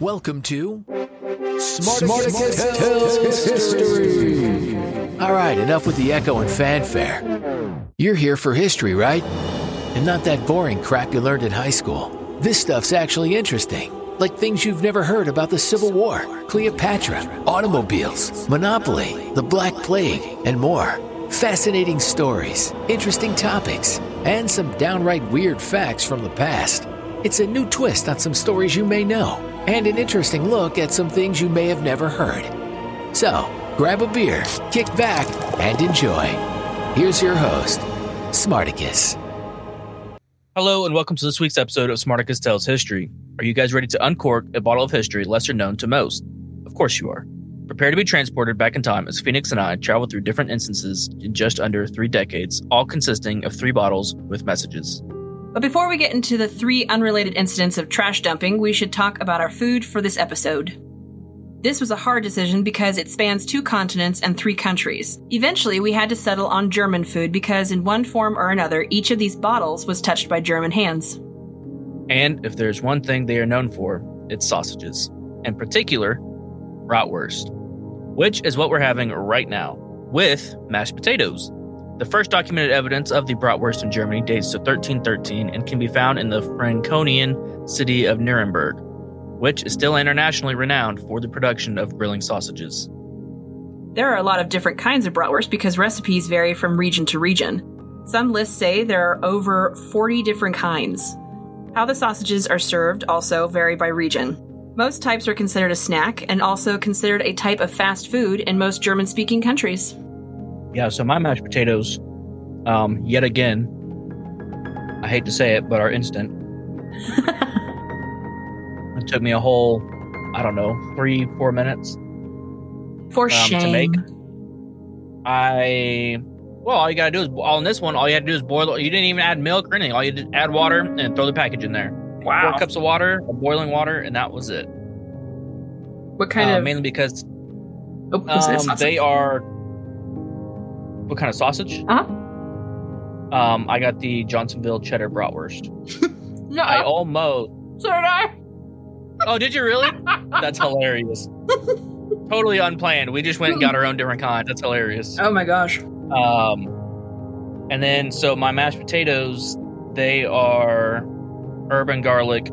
Welcome to Smarticus, Smarticus Tells History. All right, enough with the echo and fanfare. You're here for history, right? And not that boring crap you learned in high school. This stuff's actually interesting, like things you've never heard about the Civil War, Cleopatra, automobiles, Monopoly, the Black Plague, and more. Fascinating stories, interesting topics, and some downright weird facts from the past. It's a new twist on some stories you may know, and an interesting look at some things you may have never heard. So, grab a beer, kick back, and enjoy. Here's your host, Smarticus. Hello, and welcome to this week's episode of Smarticus Tells History. Are you guys ready to uncork a bottle of history lesser known to most? Of course you are. Prepare to be transported back in time as Phoenix and I travel through different instances in just under three decades, all consisting of three bottles with messages. But before we get into the three unrelated incidents of trash dumping, we should talk about our food for this episode. This was a hard decision because it spans two continents and three countries. Eventually, we had to settle on German food because, in one form or another, each of these bottles was touched by German hands. And if there's one thing they are known for, it's sausages. In particular, bratwurst, which is what we're having right now, with mashed potatoes. The first documented evidence of the bratwurst in Germany dates to 1313 and can be found in the Franconian city of Nuremberg, which is still internationally renowned for the production of grilling sausages. There are a lot of different kinds of bratwurst because recipes vary from region to region. Some lists say there are over 40 different kinds. How the sausages are served also vary by region. Most types are considered a snack and also considered a type of fast food in most German speaking countries. Yeah, so my mashed potatoes, um, yet again, I hate to say it, but are instant. it took me a whole, I don't know, three, four minutes For um, shame. to make. I, well, all you gotta do is, on this one, all you had to do is boil it. You didn't even add milk or anything. All you did add water and throw the package in there. Wow. Four cups of water, of boiling water, and that was it. What kind Uh, of. Mainly because oh, um, they are. What kind of sausage? Uh-huh. Um, I got the Johnsonville cheddar bratwurst. No, I almost. so did I. Oh, did you really? That's hilarious. totally unplanned. We just went and got our own different kind. That's hilarious. Oh my gosh. Um, and then so my mashed potatoes, they are herb and garlic,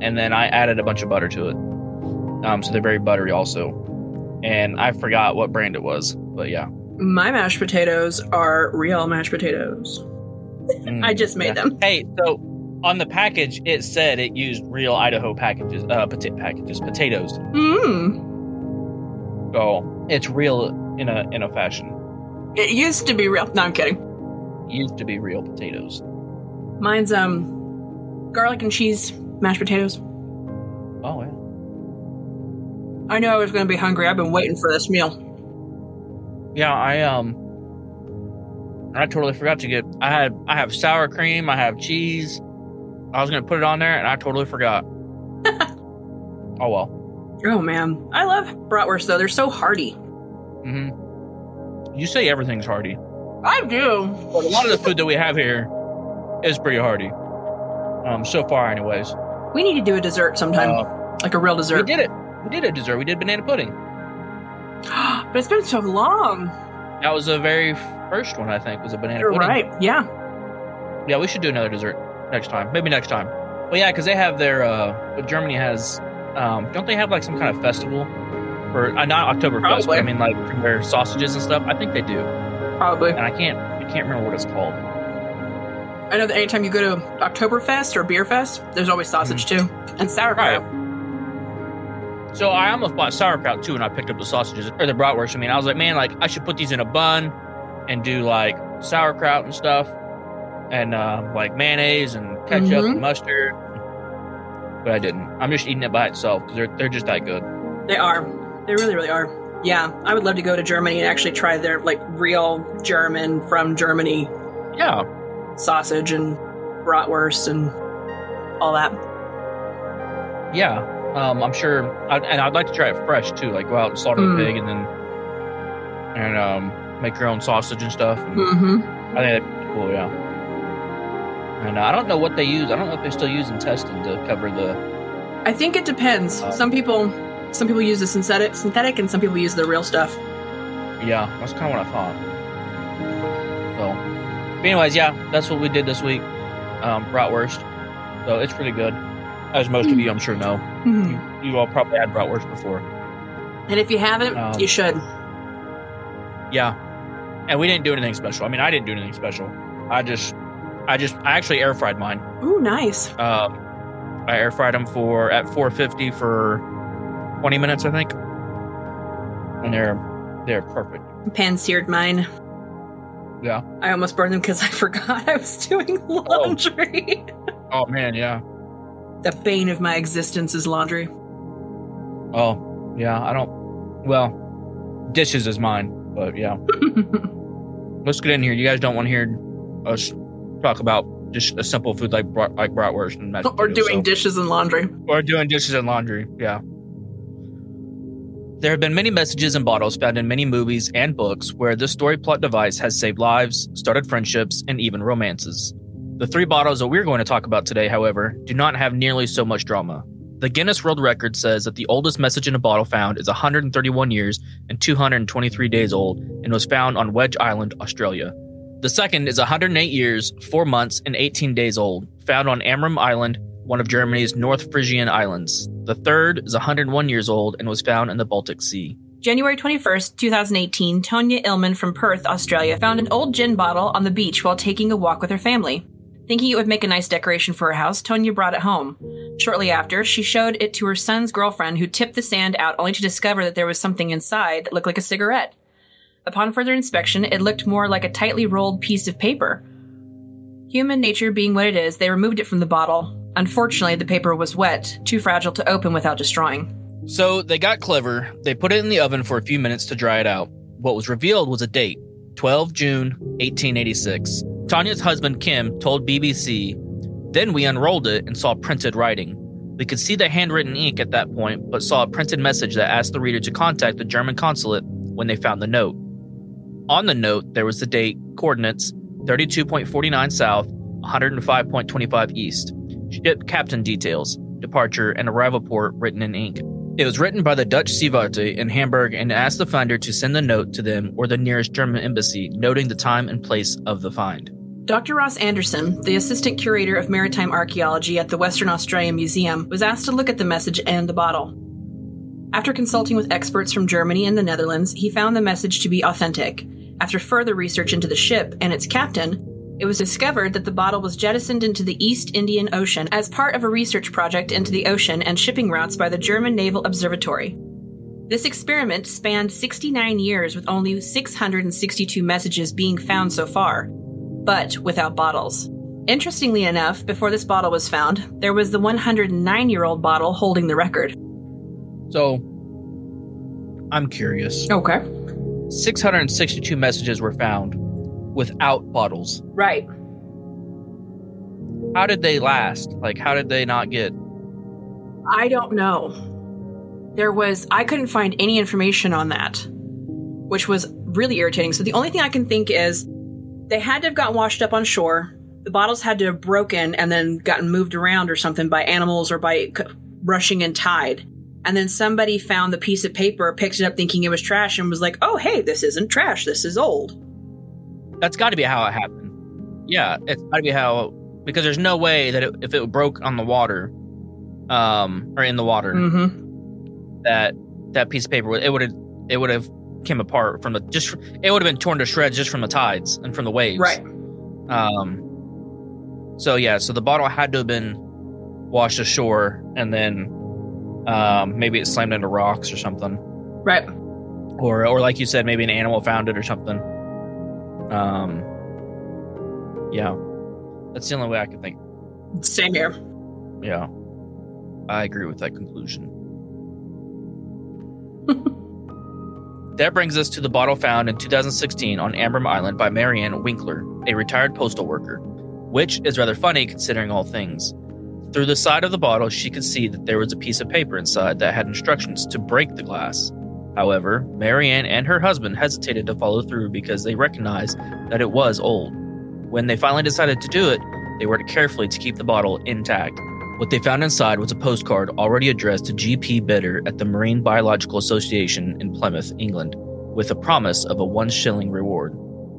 and then I added a bunch of butter to it. Um, so they're very buttery also. And I forgot what brand it was, but yeah. My mashed potatoes are real mashed potatoes. Mm, I just made yeah. them. Hey, so on the package it said it used real Idaho packages, uh, pota- packages, potatoes. Mmm. So it's real in a in a fashion. It used to be real. No, I'm kidding. used to be real potatoes. Mine's um garlic and cheese mashed potatoes. Oh yeah. I knew I was going to be hungry. I've been waiting for this meal. Yeah, I um I totally forgot to get I had I have sour cream, I have cheese. I was gonna put it on there and I totally forgot. oh well. Oh man, I love bratwurst though. They're so hearty. hmm You say everything's hearty. I do. But a lot of the food that we have here is pretty hearty. Um so far anyways. We need to do a dessert sometime, Uh, like a real dessert. we did it. We did a dessert. We did banana pudding. but it's been so long. That was the very first one I think was a banana You're pudding. right. Yeah. Yeah, we should do another dessert next time. Maybe next time. Well, yeah, because they have their. uh but Germany has. um Don't they have like some kind of festival? Or uh, not Oktoberfest, but I mean like their sausages and stuff. I think they do, Probably. and I can't. I can't remember what it's called. I know that anytime you go to Oktoberfest or Beer Fest, there's always sausage too and sauerkraut. So I almost bought sauerkraut too and I picked up the sausages or the bratwurst. I mean, I was like, man, like I should put these in a bun and do like sauerkraut and stuff, and uh, like mayonnaise and ketchup Mhm. and mustard. But I didn't. I'm just eating it by itself because they're they're just that good. They are. They really, really are. Yeah, I would love to go to Germany and actually try their like real German from Germany Yeah. sausage and bratwurst and all that. Yeah, um, I'm sure, I, and I'd like to try it fresh too. Like go out and slaughter Mm. the pig and then and um, make your own sausage and stuff. And Mm-hmm. I think that'd be cool. Yeah. And uh, I don't know what they use. I don't know if they still use intestine to cover the I think it depends. Uh, some people, some people use the synthetic, synthetic, and some people use the real stuff. Yeah, that's kind of what I thought. So, anyways, yeah, that's what we did this week. Um, bratwurst. So it's pretty good, as most of you, I'm sure, know. You, you all probably had bratwurst before. And if you haven't, Um, you should. Yeah, and we didn't do anything special. I mean, I didn't do anything special. I just, I just, I actually air fried mine. Ooh, nice. Um, I air fried them for at 450 for 20 minutes, I think, and they're they're perfect. Pan seared mine. Yeah. I almost burned them because I forgot I was doing laundry. Oh man, yeah. The bane of my existence is laundry. Oh yeah. I don't. Well, dishes is mine, but yeah. Let's get in here. You guys don't want to hear us talk about just a simple food like brat, like bratwurst and mashed or doing so- dishes and laundry. or doing dishes and laundry. Yeah. There have been many messages and bottles found in many movies and books where this story plot device has saved lives, started friendships, and even romances. The three bottles that we're going to talk about today, however, do not have nearly so much drama. The Guinness World Record says that the oldest message in a bottle found is 131 years and 223 days old and was found on Wedge Island, Australia. The second is 108 years, 4 months, and 18 days old, found on Amrum Island, one of Germany's North Frisian islands. The third is 101 years old and was found in the Baltic Sea. January 21st, 2018, Tonya Illman from Perth, Australia, found an old gin bottle on the beach while taking a walk with her family. Thinking it would make a nice decoration for her house, Tonya brought it home. Shortly after, she showed it to her son's girlfriend, who tipped the sand out only to discover that there was something inside that looked like a cigarette. Upon further inspection, it looked more like a tightly rolled piece of paper. Human nature being what it is, they removed it from the bottle. Unfortunately, the paper was wet, too fragile to open without destroying. So they got clever. They put it in the oven for a few minutes to dry it out. What was revealed was a date 12 June 1886. Tonya's husband Kim told BBC, Then we unrolled it and saw printed writing. We could see the handwritten ink at that point, but saw a printed message that asked the reader to contact the German consulate when they found the note. On the note, there was the date, coordinates 32.49 south, 105.25 east, ship captain details, departure, and arrival port written in ink. It was written by the Deutsche Seewarte in Hamburg and asked the finder to send the note to them or the nearest German embassy, noting the time and place of the find. Dr. Ross Anderson, the assistant curator of maritime archaeology at the Western Australian Museum, was asked to look at the message and the bottle. After consulting with experts from Germany and the Netherlands, he found the message to be authentic. After further research into the ship and its captain, it was discovered that the bottle was jettisoned into the East Indian Ocean as part of a research project into the ocean and shipping routes by the German Naval Observatory. This experiment spanned 69 years with only 662 messages being found so far, but without bottles. Interestingly enough, before this bottle was found, there was the 109 year old bottle holding the record. So, I'm curious. Okay. 662 messages were found without bottles. Right. How did they last? Like, how did they not get. I don't know. There was, I couldn't find any information on that, which was really irritating. So the only thing I can think is they had to have gotten washed up on shore. The bottles had to have broken and then gotten moved around or something by animals or by c- rushing and tide. And then somebody found the piece of paper, picked it up thinking it was trash, and was like, oh, hey, this isn't trash. This is old. That's got to be how it happened. Yeah, it's got to be how. Because there's no way that it, if it broke on the water, um, or in the water, Mm-hmm. that that piece of paper would- it would have it would have came apart from the just it would have been torn to shreds just from the tides and from the waves. Right. Um. So yeah, so the bottle had to have been washed ashore, and then um, maybe it slammed into rocks or something, Right. or or like you said, maybe an animal found it or something. Um. Yeah, that's the only way I could think. Same here. Yeah, I agree with that conclusion. That brings us to the bottle found in 2016 on Amrum Island by Marianne Winkler, a retired postal worker, which is rather funny considering all things. Through the side of the bottle, she could see that there was a piece of paper inside that had instructions to break the glass. However, Marianne and her husband hesitated to follow through because they recognized that it was old. When they finally decided to do it, they worked carefully to keep the bottle intact. What they found inside was a postcard already addressed to G.P. Bidder at the Marine Biological Association in Plymouth, England, with a promise of a one shilling reward.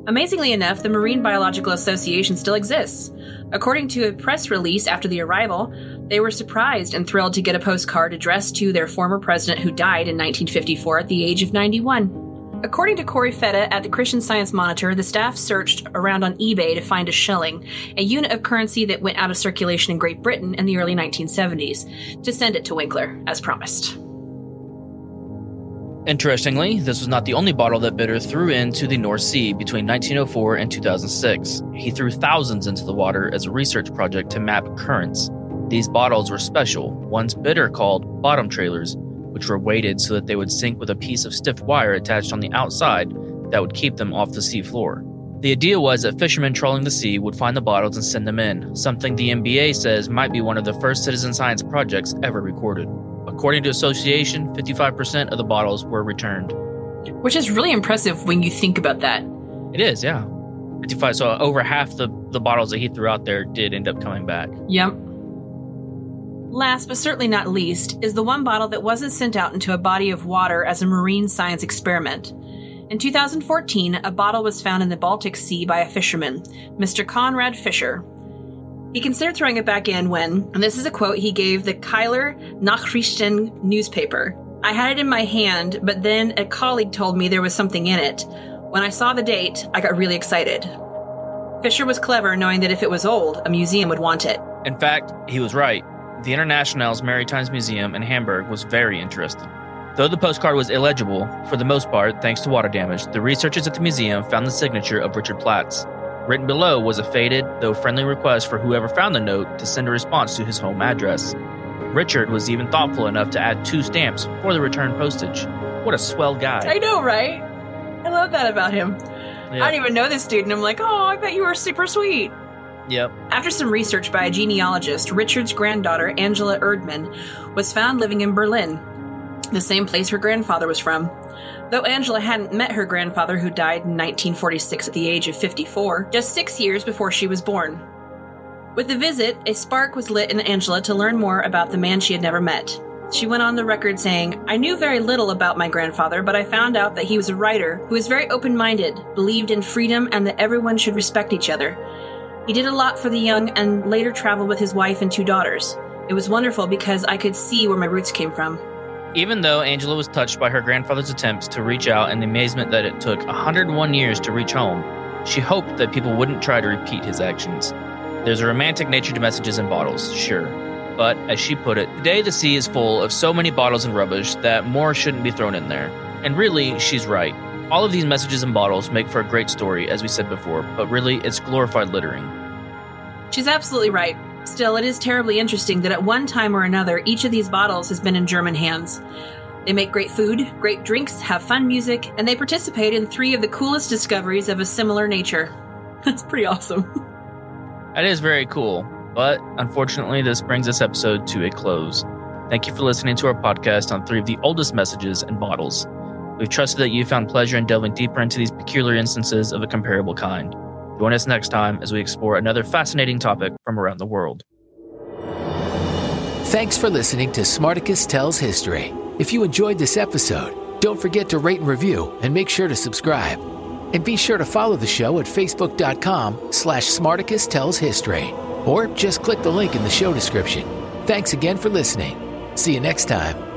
Amazingly enough, the Marine Biological Association still exists. According to a press release after the arrival, they were surprised and thrilled to get a postcard addressed to their former president who died in 1954 at the age of 91. According to Corey Fetta at the Christian Science Monitor, the staff searched around on eBay to find a shilling, a unit of currency that went out of circulation in Great Britain in the early 1970s, to send it to Winkler, as promised. Interestingly, this was not the only bottle that Bidder threw into the North Sea between 1904 and 2006. He threw thousands into the water as a research project to map currents. These bottles were special, ones Bidder called bottom trailers, which were weighted so that they would sink with a piece of stiff wire attached on the outside that would keep them off the sea floor. The idea was that fishermen trawling the sea would find the bottles and send them in, something the MBA says might be one of the first citizen science projects ever recorded. According to Association, 55% of the bottles were returned. Which is really impressive when you think about that. It is, yeah. 55. So over half the, the bottles that he threw out there did end up coming back. Yep. Last but certainly not least is the one bottle that wasn't sent out into a body of water as a marine science experiment. In 2014, a bottle was found in the Baltic Sea by a fisherman, Mr. Conrad Fischer. He considered throwing it back in when, and this is a quote he gave the Kieler Nachrichten newspaper. I had it in my hand, but then a colleague told me there was something in it. When I saw the date, I got really excited. Fischer was clever, knowing that if it was old, a museum would want it. In fact, he was right. The Internationals Maritimes Museum in Hamburg was very interested. Though the postcard was illegible, for the most part, thanks to water damage, the researchers at the museum found the signature of Richard Platz. Written below was a faded, though friendly request for whoever found the note to send a response to his home address. Richard was even thoughtful enough to add two stamps for the return postage. What a swell guy. I know, right? I love that about him. I don't even know this dude, and I'm like, oh, I bet you were super sweet. Yep. After some research by a genealogist, Richard's granddaughter, Angela Erdmann, was found living in Berlin, the same place her grandfather was from. Though Angela hadn't met her grandfather, who died in 1946 at the age of 54, just six years before she was born. With the visit, a spark was lit in Angela to learn more about the man she had never met. She went on the record saying, I knew very little about my grandfather, but I found out that he was a writer who was very open minded, believed in freedom, and that everyone should respect each other. He did a lot for the young and later traveled with his wife and two daughters. It was wonderful because I could see where my roots came from. Even though Angela was touched by her grandfather's attempts to reach out and the amazement that it took 101 years to reach home, she hoped that people wouldn't try to repeat his actions. There's a romantic nature to messages in bottles, sure. But, as she put it, today the sea is full of so many bottles and rubbish that more shouldn't be thrown in there. And really, she's right. All of these messages and bottles make for a great story, as we said before, but really, it's glorified littering. She's absolutely right. Still, it is terribly interesting that at one time or another, each of these bottles has been in German hands. They make great food, great drinks, have fun music, and they participate in three of the coolest discoveries of a similar nature. That's pretty awesome. That is very cool. But unfortunately, this brings this episode to a close. Thank you for listening to our podcast on three of the oldest messages and bottles. We've trusted that you found pleasure in delving deeper into these peculiar instances of a comparable kind. Join us next time as we explore another fascinating topic from around the world. Thanks for listening to Smarticus Tells History. If you enjoyed this episode, don't forget to rate and review and make sure to subscribe. And be sure to follow the show at facebook.com slash Smarticus Tells History. Or just click the link in the show description. Thanks again for listening. See you next time.